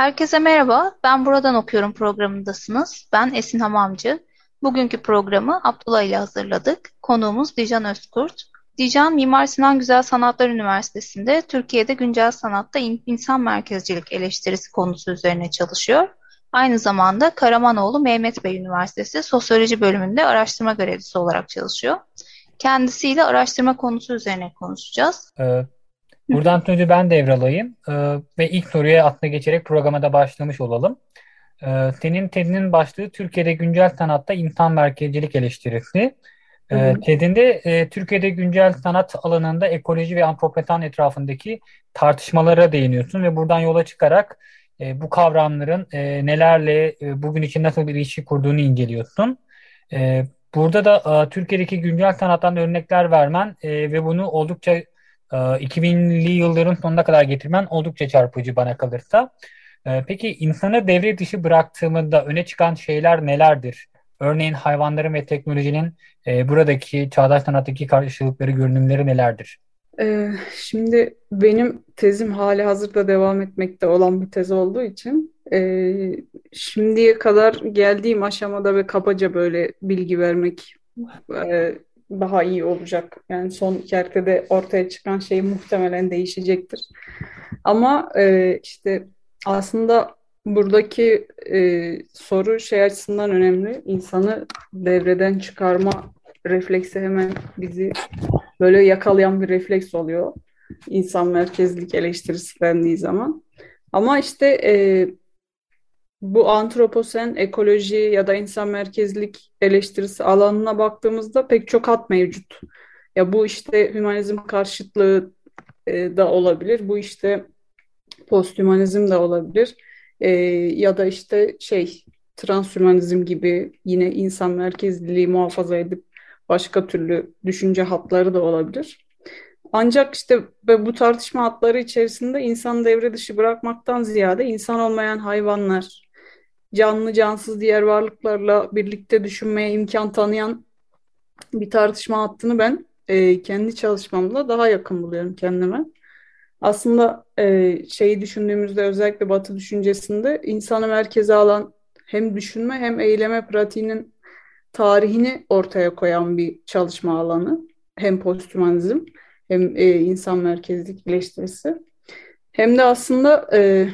Herkese merhaba, ben Buradan Okuyorum programındasınız. Ben Esin Hamamcı. Bugünkü programı Abdullah ile hazırladık. Konuğumuz Dijan Özkurt. Dijan, Mimar Sinan Güzel Sanatlar Üniversitesi'nde Türkiye'de güncel sanatta insan merkezcilik eleştirisi konusu üzerine çalışıyor. Aynı zamanda Karamanoğlu Mehmet Bey Üniversitesi Sosyoloji bölümünde araştırma görevlisi olarak çalışıyor. Kendisiyle araştırma konusu üzerine konuşacağız. Ee, buradan önce ben devralayım ee, ve ilk soruya atla geçerek programa da başlamış olalım. Ee, senin TED'inin başlığı Türkiye'de güncel sanatta insan merkezcilik eleştirisi. E, TED'inde e, Türkiye'de güncel sanat alanında ekoloji ve antropoten etrafındaki tartışmalara değiniyorsun ve buradan yola çıkarak e, bu kavramların e, nelerle e, bugün için nasıl bir ilişki kurduğunu inceliyorsun. E, burada da e, Türkiye'deki güncel sanattan örnekler vermen e, ve bunu oldukça e, 2000'li yılların sonuna kadar getirmen oldukça çarpıcı bana kalırsa. E, peki insanı devre dışı bıraktığımında öne çıkan şeyler nelerdir? Örneğin hayvanların ve teknolojinin e, buradaki çağdaş sanattaki karşılıkları, görünümleri nelerdir? Ee, şimdi benim tezim hali hazırda devam etmekte olan bir tez olduğu için e, şimdiye kadar geldiğim aşamada ve kabaca böyle bilgi vermek e, daha iyi olacak. Yani son kertede ortaya çıkan şey muhtemelen değişecektir. Ama e, işte aslında buradaki e, soru şey açısından önemli. İnsanı devreden çıkarma refleksi hemen bizi böyle yakalayan bir refleks oluyor. İnsan merkezlik eleştirisi dendiği zaman. Ama işte e, bu antroposen, ekoloji ya da insan merkezlik eleştirisi alanına baktığımızda pek çok hat mevcut. Ya bu işte hümanizm karşıtlığı e, da olabilir. Bu işte posthümanizm de olabilir. E, ya da işte şey transhümanizm gibi yine insan merkezliliği muhafaza edip başka türlü düşünce hatları da olabilir. Ancak işte bu tartışma hatları içerisinde insan devre dışı bırakmaktan ziyade insan olmayan hayvanlar, canlı cansız diğer varlıklarla birlikte düşünmeye imkan tanıyan bir tartışma hattını ben e, kendi çalışmamda daha yakın buluyorum kendime. Aslında e, şeyi düşündüğümüzde özellikle Batı düşüncesinde insanı merkeze alan hem düşünme hem eyleme pratiğinin tarihini ortaya koyan bir çalışma alanı. Hem posthumanizm hem e, insan merkezlik eleştirisi. Hem de aslında e,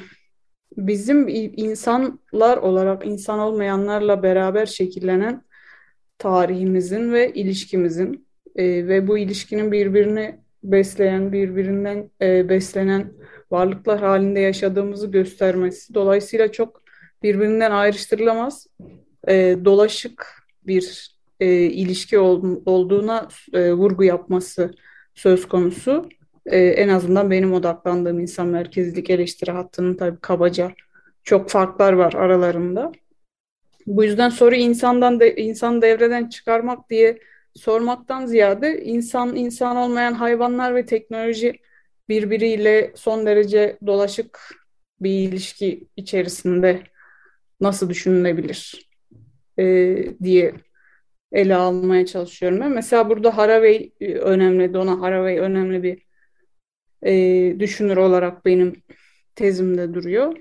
bizim insanlar olarak insan olmayanlarla beraber şekillenen tarihimizin ve ilişkimizin e, ve bu ilişkinin birbirini besleyen, birbirinden e, beslenen varlıklar halinde yaşadığımızı göstermesi. Dolayısıyla çok birbirinden ayrıştırılamaz, e, dolaşık bir e, ilişki ol, olduğuna e, vurgu yapması söz konusu. E, en azından benim odaklandığım insan merkezlik eleştiri hattının tabii kabaca çok farklar var aralarında. Bu yüzden soru insandan de, insan devreden çıkarmak diye sormaktan ziyade insan insan olmayan hayvanlar ve teknoloji birbiriyle son derece dolaşık bir ilişki içerisinde nasıl düşünülebilir e, diye ele almaya çalışıyorum. Ben. Mesela burada Haraway e, önemli, Donna Haraway önemli bir e, düşünür olarak benim tezimde duruyor.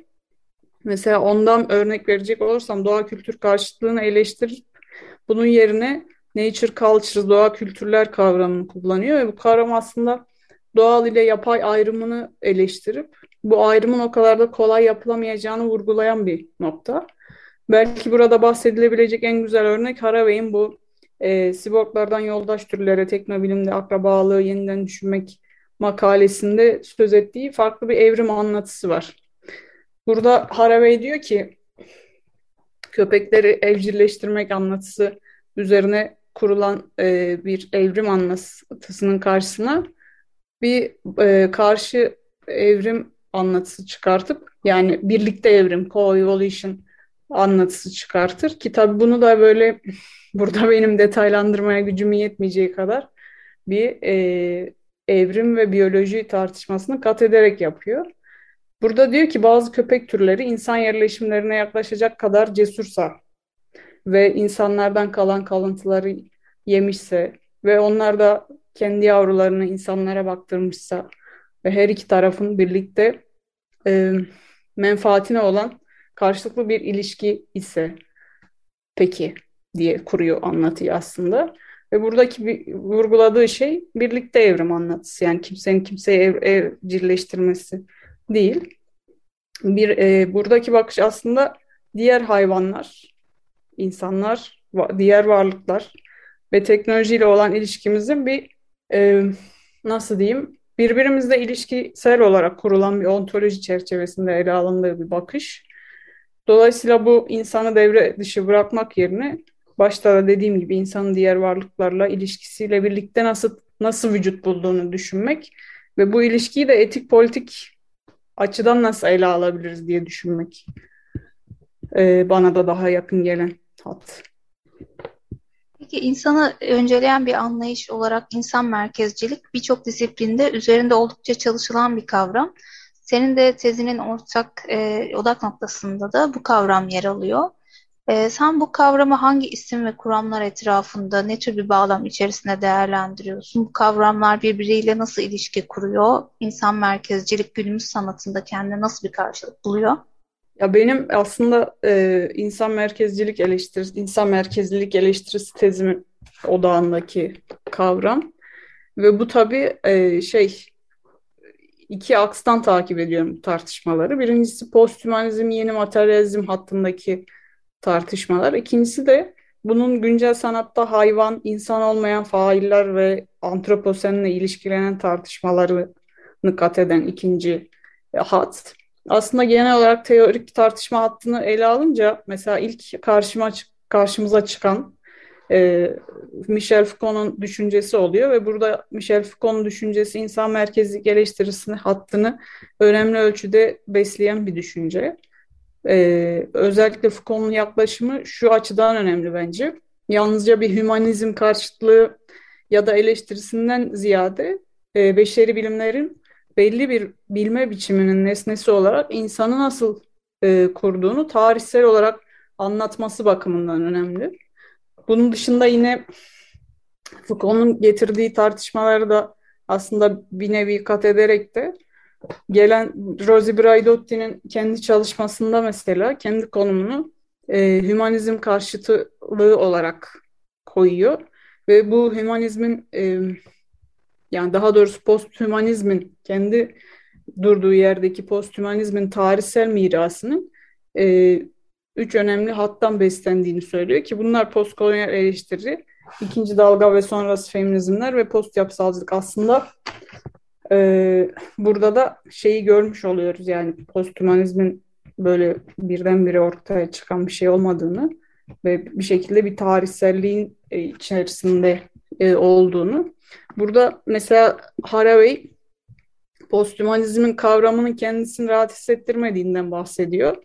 Mesela ondan örnek verecek olursam doğa kültür karşıtlığını eleştirip bunun yerine nature culture, doğa kültürler kavramını kullanıyor ve bu kavram aslında doğal ile yapay ayrımını eleştirip bu ayrımın o kadar da kolay yapılamayacağını vurgulayan bir nokta. Belki burada bahsedilebilecek en güzel örnek Haraway'in bu e, siborglardan yoldaş türlere teknobilimde akrabalığı yeniden düşünmek makalesinde söz ettiği farklı bir evrim anlatısı var. Burada Haraway diyor ki köpekleri evcilleştirmek anlatısı üzerine kurulan e, bir evrim anlatısının karşısına bir e, karşı evrim anlatısı çıkartıp yani birlikte evrim, co-evolution anlatısı çıkartır ki tabii bunu da böyle burada benim detaylandırmaya gücüm yetmeyeceği kadar bir e, evrim ve biyoloji tartışmasını kat ederek yapıyor. Burada diyor ki bazı köpek türleri insan yerleşimlerine yaklaşacak kadar cesursa ve insanlardan kalan kalıntıları yemişse ve onlar da kendi yavrularını insanlara baktırmışsa ve her iki tarafın birlikte e, menfaatine olan karşılıklı bir ilişki ise peki diye kuruyor anlatıyı aslında. Ve buradaki bir, vurguladığı şey birlikte evrim anlatısı. Yani kimsenin kimseyi ev, evcilleştirmesi değil. Bir e, buradaki bakış aslında diğer hayvanlar, insanlar, diğer varlıklar ve teknolojiyle olan ilişkimizin bir e, nasıl diyeyim birbirimizle ilişkisel olarak kurulan bir ontoloji çerçevesinde ele alındığı bir bakış. Dolayısıyla bu insanı devre dışı bırakmak yerine başta da dediğim gibi insanın diğer varlıklarla ilişkisiyle birlikte nasıl nasıl vücut bulduğunu düşünmek ve bu ilişkiyi de etik politik açıdan nasıl ele alabiliriz diye düşünmek ee, bana da daha yakın gelen hat. Peki insanı önceleyen bir anlayış olarak insan merkezcilik birçok disiplinde üzerinde oldukça çalışılan bir kavram. Senin de tezinin ortak e, odak noktasında da bu kavram yer alıyor. E, sen bu kavramı hangi isim ve kuramlar etrafında ne tür bir bağlam içerisinde değerlendiriyorsun? Bu kavramlar birbiriyle nasıl ilişki kuruyor? İnsan merkezcilik günümüz sanatında kendine nasıl bir karşılık buluyor? Ya benim aslında e, insan merkezcilik eleştirisi, insan merkezlilik eleştirisi tezimin odağındaki kavram ve bu tabii e, şey iki akstan takip ediyorum tartışmaları. Birincisi posthumanizm, yeni materyalizm hattındaki tartışmalar. İkincisi de bunun güncel sanatta hayvan, insan olmayan failler ve antroposenle ilişkilenen tartışmalarını kat eden ikinci hat. Aslında genel olarak teorik tartışma hattını ele alınca mesela ilk karşıma karşımıza çıkan e, Michel Foucault'un düşüncesi oluyor ve burada Michel Foucault'un düşüncesi insan merkezli eleştirisini hattını önemli ölçüde besleyen bir düşünce. E, özellikle Foucault'un yaklaşımı şu açıdan önemli bence. Yalnızca bir hümanizm karşıtlığı ya da eleştirisinden ziyade e, beşeri bilimlerin belli bir bilme biçiminin nesnesi olarak insanı nasıl e, kurduğunu tarihsel olarak anlatması bakımından önemli. Bunun dışında yine Foucault'un getirdiği tartışmaları da aslında bir nevi kat ederek de gelen Rosie Braidotti'nin kendi çalışmasında mesela kendi konumunu e, hümanizm karşıtlığı olarak koyuyor. Ve bu hümanizmin e, yani daha doğrusu posthümanizmin kendi durduğu yerdeki posthümanizmin tarihsel mirasının e, üç önemli hattan beslendiğini söylüyor ki bunlar postkolonyal eleştiri, ikinci dalga ve sonrası feminizmler ve post yapısalcılık aslında e, burada da şeyi görmüş oluyoruz yani posthumanizmin böyle birdenbire ortaya çıkan bir şey olmadığını ve bir şekilde bir tarihselliğin e, içerisinde e, olduğunu. Burada mesela Haraway posthumanizmin kavramının kendisini rahat hissettirmediğinden bahsediyor.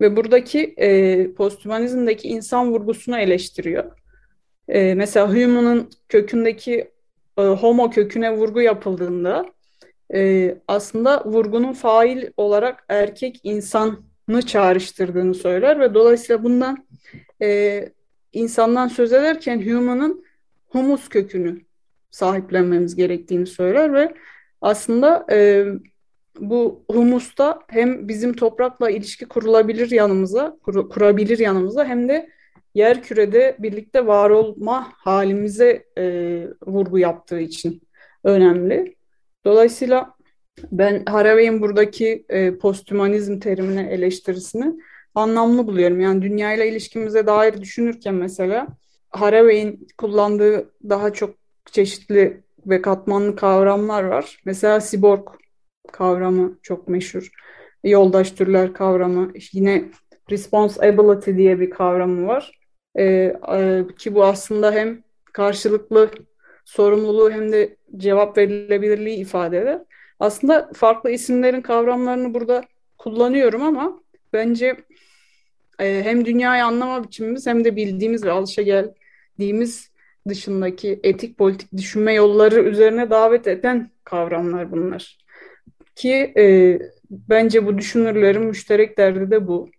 Ve buradaki e, posthumanizmdeki insan vurgusunu eleştiriyor. E, mesela Hume'un kökündeki homo köküne vurgu yapıldığında e, aslında vurgunun fail olarak erkek insanı çağrıştırdığını söyler ve dolayısıyla bundan e, insandan söz ederken Hume'un humus kökünü sahiplenmemiz gerektiğini söyler ve aslında e, bu humusta hem bizim toprakla ilişki kurulabilir yanımıza, kur, kurabilir yanımıza hem de yer kürede birlikte var olma halimize e, vurgu yaptığı için önemli. Dolayısıyla ben Haraway'in buradaki e, posthumanizm terimine eleştirisini anlamlı buluyorum. Yani dünyayla ilişkimize dair düşünürken mesela Haraway'in kullandığı daha çok çeşitli ve katmanlı kavramlar var. Mesela siborg kavramı çok meşhur. Yoldaş türler kavramı. Yine responsibility diye bir kavramı var. Ee, e, ki bu aslında hem karşılıklı sorumluluğu hem de cevap verilebilirliği ifade eder. Aslında farklı isimlerin kavramlarını burada kullanıyorum ama bence e, hem dünyayı anlama biçimimiz hem de bildiğimiz ve alışa geldiğimiz dışındaki etik politik düşünme yolları üzerine davet eden kavramlar bunlar. Ki e, bence bu düşünürlerin müşterek derdi de bu.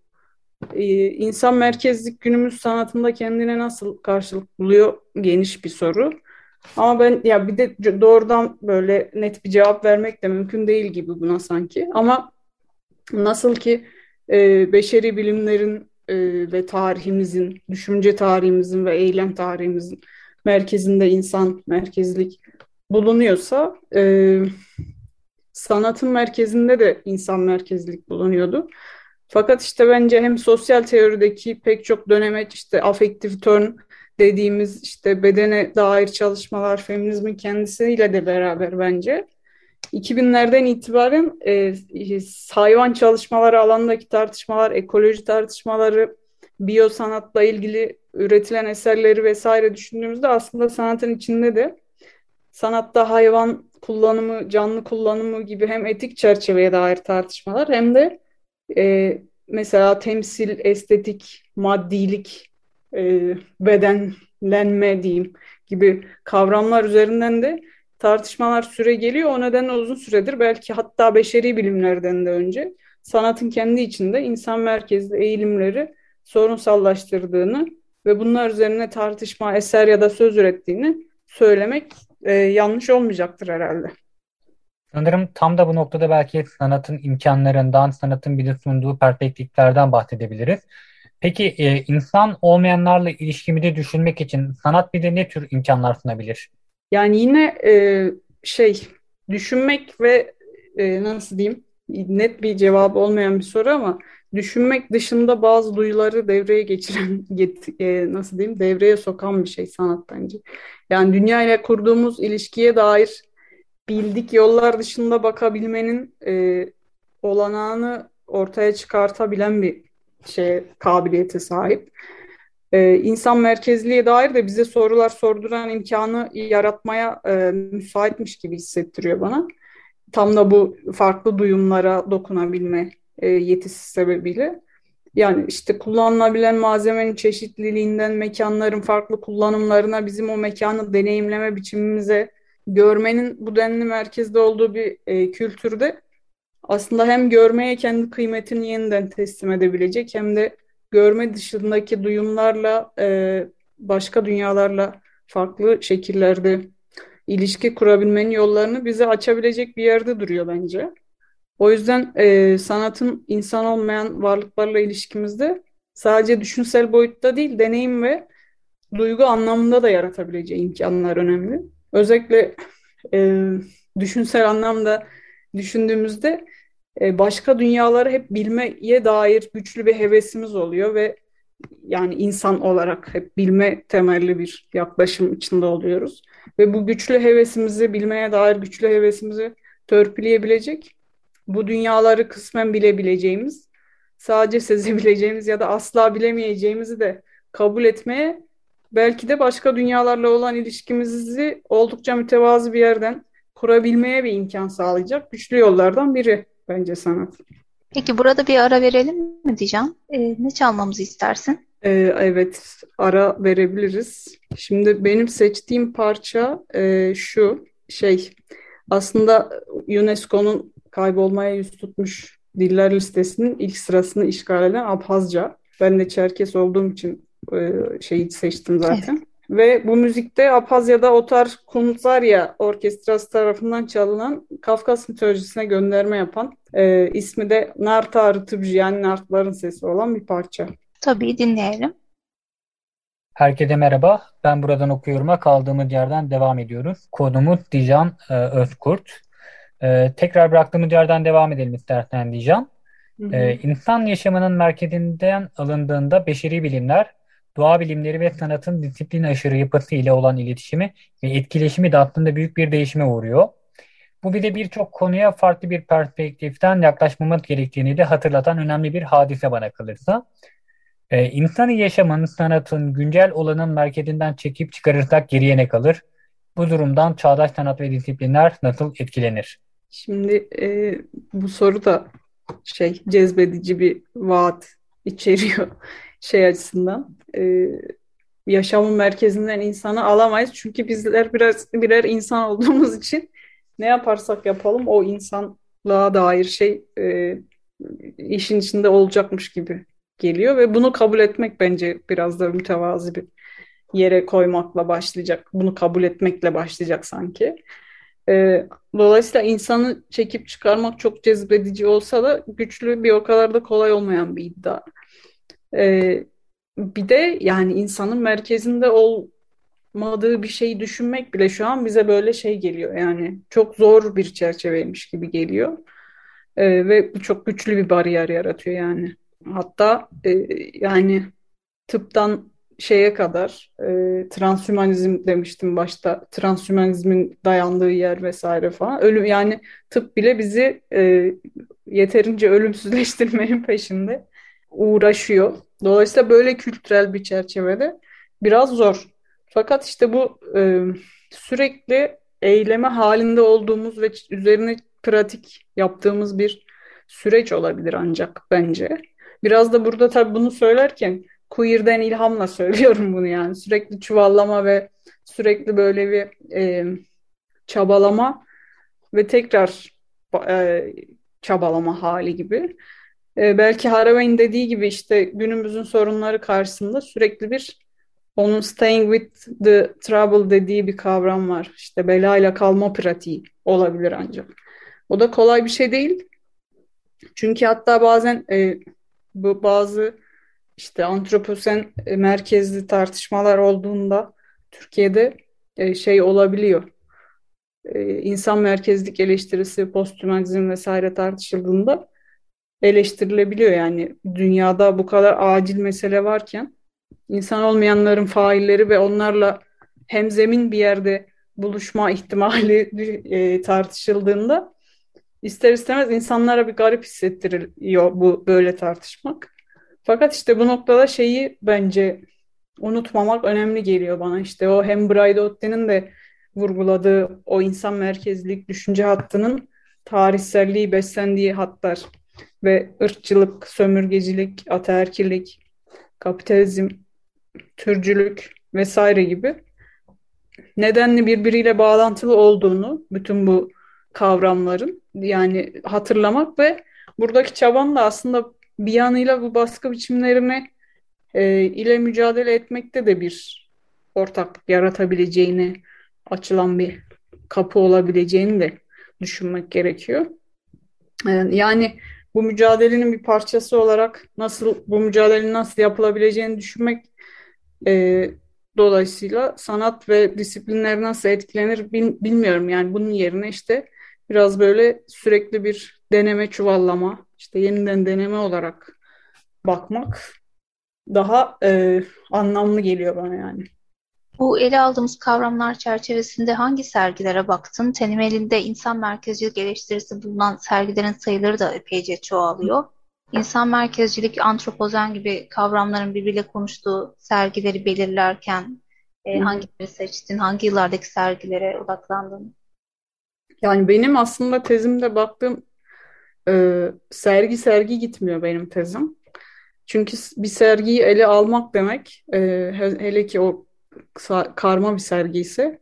E, insan merkezlik günümüz sanatında kendine nasıl karşılık buluyor geniş bir soru. Ama ben ya bir de doğrudan böyle net bir cevap vermek de mümkün değil gibi buna sanki. Ama nasıl ki e, beşeri bilimlerin e, ve tarihimizin, düşünce tarihimizin ve eylem tarihimizin merkezinde insan merkezlik bulunuyorsa e, sanatın merkezinde de insan merkezlik bulunuyordu. Fakat işte bence hem sosyal teorideki pek çok dönemeç işte affektif turn dediğimiz işte bedene dair çalışmalar feminizmin kendisiyle de beraber bence. 2000'lerden itibaren e, hayvan çalışmaları alanındaki tartışmalar, ekoloji tartışmaları, biyosanatla ilgili üretilen eserleri vesaire düşündüğümüzde aslında sanatın içinde de sanatta hayvan kullanımı, canlı kullanımı gibi hem etik çerçeveye dair tartışmalar hem de e, mesela temsil, estetik, maddilik, e, bedenlenme diyeyim gibi kavramlar üzerinden de tartışmalar süre geliyor. O nedenle uzun süredir belki hatta beşeri bilimlerden de önce sanatın kendi içinde insan merkezli eğilimleri sorunsallaştırdığını ve bunlar üzerine tartışma, eser ya da söz ürettiğini söylemek e, yanlış olmayacaktır herhalde. Sanırım tam da bu noktada belki sanatın imkanlarından, sanatın bize sunduğu perspektiflerden bahsedebiliriz. Peki e, insan olmayanlarla ilişkimi de düşünmek için sanat bize ne tür imkanlar sunabilir? Yani yine e, şey düşünmek ve e, nasıl diyeyim net bir cevabı olmayan bir soru ama düşünmek dışında bazı duyuları devreye geçiren nasıl diyeyim devreye sokan bir şey sanat bence. Yani dünya ile kurduğumuz ilişkiye dair bildik yollar dışında bakabilmenin e, olanağını ortaya çıkartabilen bir şey kabiliyete sahip. Ee, insan merkezliğe dair de bize sorular sorduran imkanı yaratmaya e, müsaitmiş gibi hissettiriyor bana. Tam da bu farklı duyumlara dokunabilme e, yetisi sebebiyle. Yani işte kullanılabilen malzemenin çeşitliliğinden mekanların farklı kullanımlarına bizim o mekanı deneyimleme biçimimize görmenin bu denli merkezde olduğu bir e, kültürde aslında hem görmeye kendi kıymetini yeniden teslim edebilecek hem de görme dışındaki duyumlarla e, başka dünyalarla farklı şekillerde ilişki kurabilmenin yollarını bize açabilecek bir yerde duruyor bence. O yüzden e, sanatın insan olmayan varlıklarla ilişkimizde sadece düşünsel boyutta değil, deneyim ve duygu anlamında da yaratabileceği imkanlar önemli. Özellikle e, düşünsel anlamda düşündüğümüzde e, başka dünyaları hep bilmeye dair güçlü bir hevesimiz oluyor ve yani insan olarak hep bilme temelli bir yaklaşım içinde oluyoruz. Ve bu güçlü hevesimizi, bilmeye dair güçlü hevesimizi törpüleyebilecek, bu dünyaları kısmen bilebileceğimiz, sadece sezebileceğimiz ya da asla bilemeyeceğimizi de kabul etmeye, belki de başka dünyalarla olan ilişkimizi oldukça mütevazı bir yerden kurabilmeye bir imkan sağlayacak güçlü yollardan biri bence sanat. Peki burada bir ara verelim mi diyeceğim. Ee, ne çalmamızı istersin? Ee, evet, ara verebiliriz. Şimdi benim seçtiğim parça e, şu şey aslında UNESCO'nun kaybolmaya yüz tutmuş diller listesinin ilk sırasını işgal eden Abhazca. Ben de Çerkes olduğum için e, şeyi seçtim zaten. Evet. Ve bu müzikte Apazya'da Otar Kuntzarya Orkestrası tarafından çalınan Kafkas mitolojisine gönderme yapan e, ismi de Narta Rıtıbji yani Nartların sesi olan bir parça. Tabii dinleyelim. Herkese merhaba. Ben buradan okuyorum'a kaldığımız yerden devam ediyoruz. Kodumuz Dijan e, Özkurt. E, tekrar bıraktığımız yerden devam edelim istersen Dijan. E, insan yaşamının merkezinden alındığında beşeri bilimler doğa bilimleri ve sanatın disiplin aşırı yapısı ile olan iletişimi ve etkileşimi de aslında büyük bir değişime uğruyor. Bu bir de birçok konuya farklı bir perspektiften yaklaşmamız gerektiğini de hatırlatan önemli bir hadise bana kalırsa. E, insanı yaşamın, sanatın, güncel olanın merkezinden çekip çıkarırsak geriye ne kalır? Bu durumdan çağdaş sanat ve disiplinler nasıl etkilenir? Şimdi e, bu soru da şey cezbedici bir vaat içeriyor şey açısından. E, yaşamın merkezinden insanı alamayız. Çünkü bizler biraz birer insan olduğumuz için ne yaparsak yapalım o insanlığa dair şey e, işin içinde olacakmış gibi geliyor ve bunu kabul etmek bence biraz da mütevazi bir yere koymakla başlayacak. Bunu kabul etmekle başlayacak sanki. E, dolayısıyla insanı çekip çıkarmak çok cezbedici olsa da güçlü bir o kadar da kolay olmayan bir iddia. E, bir de yani insanın merkezinde olmadığı bir şeyi düşünmek bile şu an bize böyle şey geliyor. Yani çok zor bir çerçeveymiş gibi geliyor. E, ve çok güçlü bir bariyer yaratıyor yani. Hatta e, yani tıptan şeye kadar e, transhümanizm demiştim başta. Transhümanizmin dayandığı yer vesaire falan. Ölüm yani tıp bile bizi e, yeterince ölümsüzleştirmenin peşinde uğraşıyor. Dolayısıyla böyle kültürel bir çerçevede biraz zor. Fakat işte bu e, sürekli eyleme halinde olduğumuz ve üzerine pratik yaptığımız bir süreç olabilir ancak bence. Biraz da burada tabii bunu söylerken queer'den ilhamla söylüyorum bunu yani. Sürekli çuvallama ve sürekli böyle bir e, çabalama ve tekrar e, çabalama hali gibi. E, belki Haraway'in dediği gibi işte günümüzün sorunları karşısında sürekli bir onun staying with the trouble dediği bir kavram var. İşte belayla kalma pratiği olabilir ancak. O da kolay bir şey değil. Çünkü hatta bazen e, bu bazı işte antroposen e, merkezli tartışmalar olduğunda Türkiye'de e, şey olabiliyor. E, insan merkezlik eleştirisi, posthumanizm vesaire tartışıldığında eleştirilebiliyor. Yani dünyada bu kadar acil mesele varken insan olmayanların failleri ve onlarla hemzemin bir yerde buluşma ihtimali e, tartışıldığında ister istemez insanlara bir garip hissettiriyor bu böyle tartışmak. Fakat işte bu noktada şeyi bence unutmamak önemli geliyor bana. İşte o hem Braidotti'nin de vurguladığı o insan merkezlilik düşünce hattının tarihselliği beslendiği hatlar ve ırkçılık, sömürgecilik, ataerkillik, kapitalizm, türcülük vesaire gibi nedenli birbiriyle bağlantılı olduğunu bütün bu kavramların yani hatırlamak ve buradaki çabanın da aslında bir yanıyla bu baskı biçimlerini e, ile mücadele etmekte de bir ortaklık yaratabileceğini açılan bir kapı olabileceğini de düşünmek gerekiyor. E, yani bu mücadelenin bir parçası olarak nasıl bu mücadelenin nasıl yapılabileceğini düşünmek e, dolayısıyla sanat ve disiplinler nasıl etkilenir bilmiyorum. Yani bunun yerine işte biraz böyle sürekli bir deneme çuvallama, işte yeniden deneme olarak bakmak daha e, anlamlı geliyor bana yani. Bu ele aldığımız kavramlar çerçevesinde hangi sergilere baktın? Senin elinde insan merkezcilik eleştirisi bulunan sergilerin sayıları da epeyce çoğalıyor. İnsan merkezcilik, antropozen gibi kavramların birbiriyle konuştuğu sergileri belirlerken e, hangileri seçtin? Hangi yıllardaki sergilere odaklandın? Yani benim aslında tezimde baktığım e, sergi sergi gitmiyor benim tezim. Çünkü bir sergiyi ele almak demek, e, hele ki o karma bir sergi ise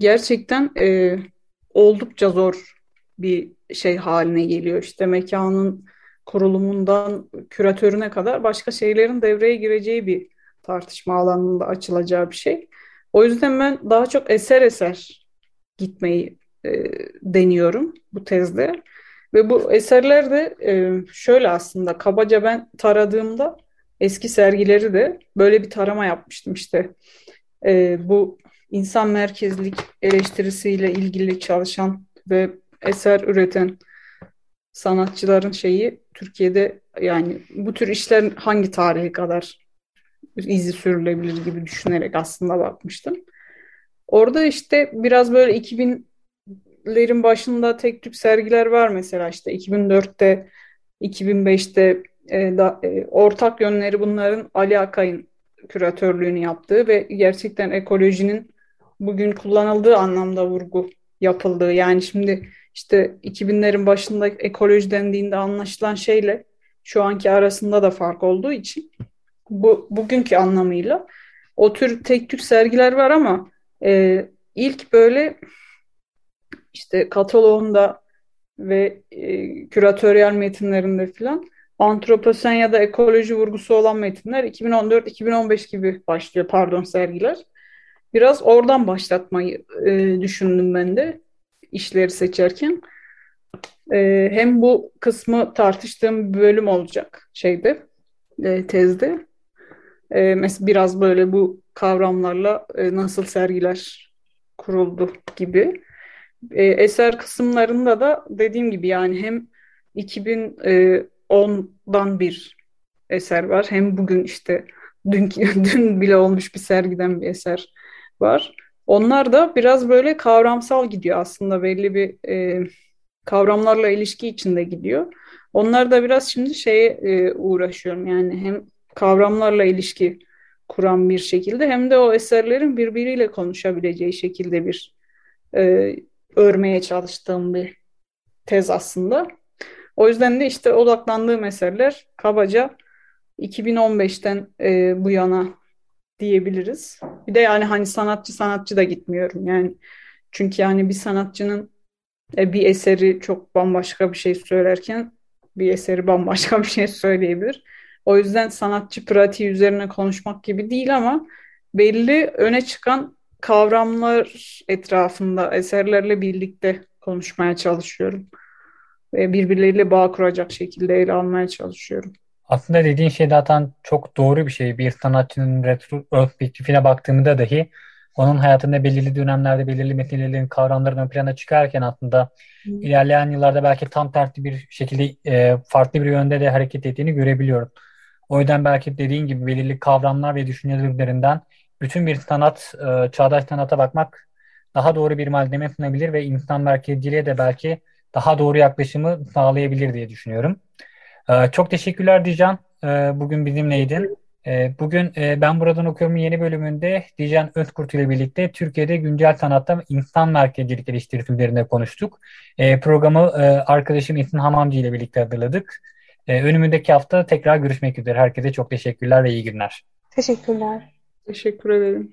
gerçekten e, oldukça zor bir şey haline geliyor. İşte mekanın kurulumundan küratörüne kadar başka şeylerin devreye gireceği bir tartışma alanında açılacağı bir şey. O yüzden ben daha çok eser eser gitmeyi e, deniyorum bu tezde. Ve bu eserler de e, şöyle aslında kabaca ben taradığımda eski sergileri de böyle bir tarama yapmıştım işte. E, bu insan merkezlik eleştirisiyle ilgili çalışan ve eser üreten sanatçıların şeyi Türkiye'de yani bu tür işler hangi tarihe kadar izi sürülebilir gibi düşünerek aslında bakmıştım. Orada işte biraz böyle 2000'lerin başında tek tük sergiler var mesela işte 2004'te 2005'te e, da, e, ortak yönleri bunların Ali Akay'ın küratörlüğünü yaptığı ve gerçekten ekolojinin bugün kullanıldığı anlamda vurgu yapıldığı. Yani şimdi işte 2000'lerin başında ekoloji dendiğinde anlaşılan şeyle şu anki arasında da fark olduğu için bu bugünkü anlamıyla o tür tek tük sergiler var ama e, ilk böyle işte kataloğunda ve e, küratöryel metinlerinde filan antroposen ya da ekoloji vurgusu olan metinler 2014-2015 gibi başlıyor pardon sergiler. Biraz oradan başlatmayı e, düşündüm ben de işleri seçerken. E, hem bu kısmı tartıştığım bölüm olacak şeyde, e, tezde. E, mesela biraz böyle bu kavramlarla e, nasıl sergiler kuruldu gibi. E, eser kısımlarında da dediğim gibi yani hem 2010'dan bir eser var hem bugün işte dün, dün bile olmuş bir sergiden bir eser var. Onlar da biraz böyle kavramsal gidiyor aslında belli bir e, kavramlarla ilişki içinde gidiyor. Onlar da biraz şimdi şeye e, uğraşıyorum yani hem kavramlarla ilişki kuran bir şekilde hem de o eserlerin birbiriyle konuşabileceği şekilde bir e, örmeye çalıştığım bir tez aslında. O yüzden de işte odaklandığım eserler kabaca 2015'ten e, bu yana diyebiliriz. Bir de yani hani sanatçı sanatçı da gitmiyorum yani. Çünkü yani bir sanatçının e, bir eseri çok bambaşka bir şey söylerken bir eseri bambaşka bir şey söyleyebilir. O yüzden sanatçı pratiği üzerine konuşmak gibi değil ama belli öne çıkan kavramlar etrafında eserlerle birlikte konuşmaya çalışıyorum. Ve birbirleriyle bağ kuracak şekilde ele almaya çalışıyorum. Aslında dediğin şey zaten çok doğru bir şey. Bir sanatçının retrospektifine baktığımda dahi onun hayatında belirli dönemlerde belirli metinlerin, kavramların ön plana çıkarken aslında hmm. ilerleyen yıllarda belki tam tersi bir şekilde e, farklı bir yönde de hareket ettiğini görebiliyorum. O yüzden belki dediğin gibi belirli kavramlar ve düşüncelerinden bütün bir sanat, e, çağdaş sanata bakmak daha doğru bir malzeme sunabilir ve insan merkezciliğe de belki daha doğru yaklaşımı sağlayabilir diye düşünüyorum. E, çok teşekkürler Dijan. E, bugün bizimleydin. E, bugün e, Ben Buradan Okuyorum yeni bölümünde Dijan Özkurt ile birlikte Türkiye'de güncel sanatta insan merkezcilik eleştirisi üzerine konuştuk. E, programı e, arkadaşım Esin Hamamcı ile birlikte hazırladık. E, önümüzdeki hafta tekrar görüşmek üzere. Herkese çok teşekkürler ve iyi günler. Teşekkürler. Teşekkür ederim.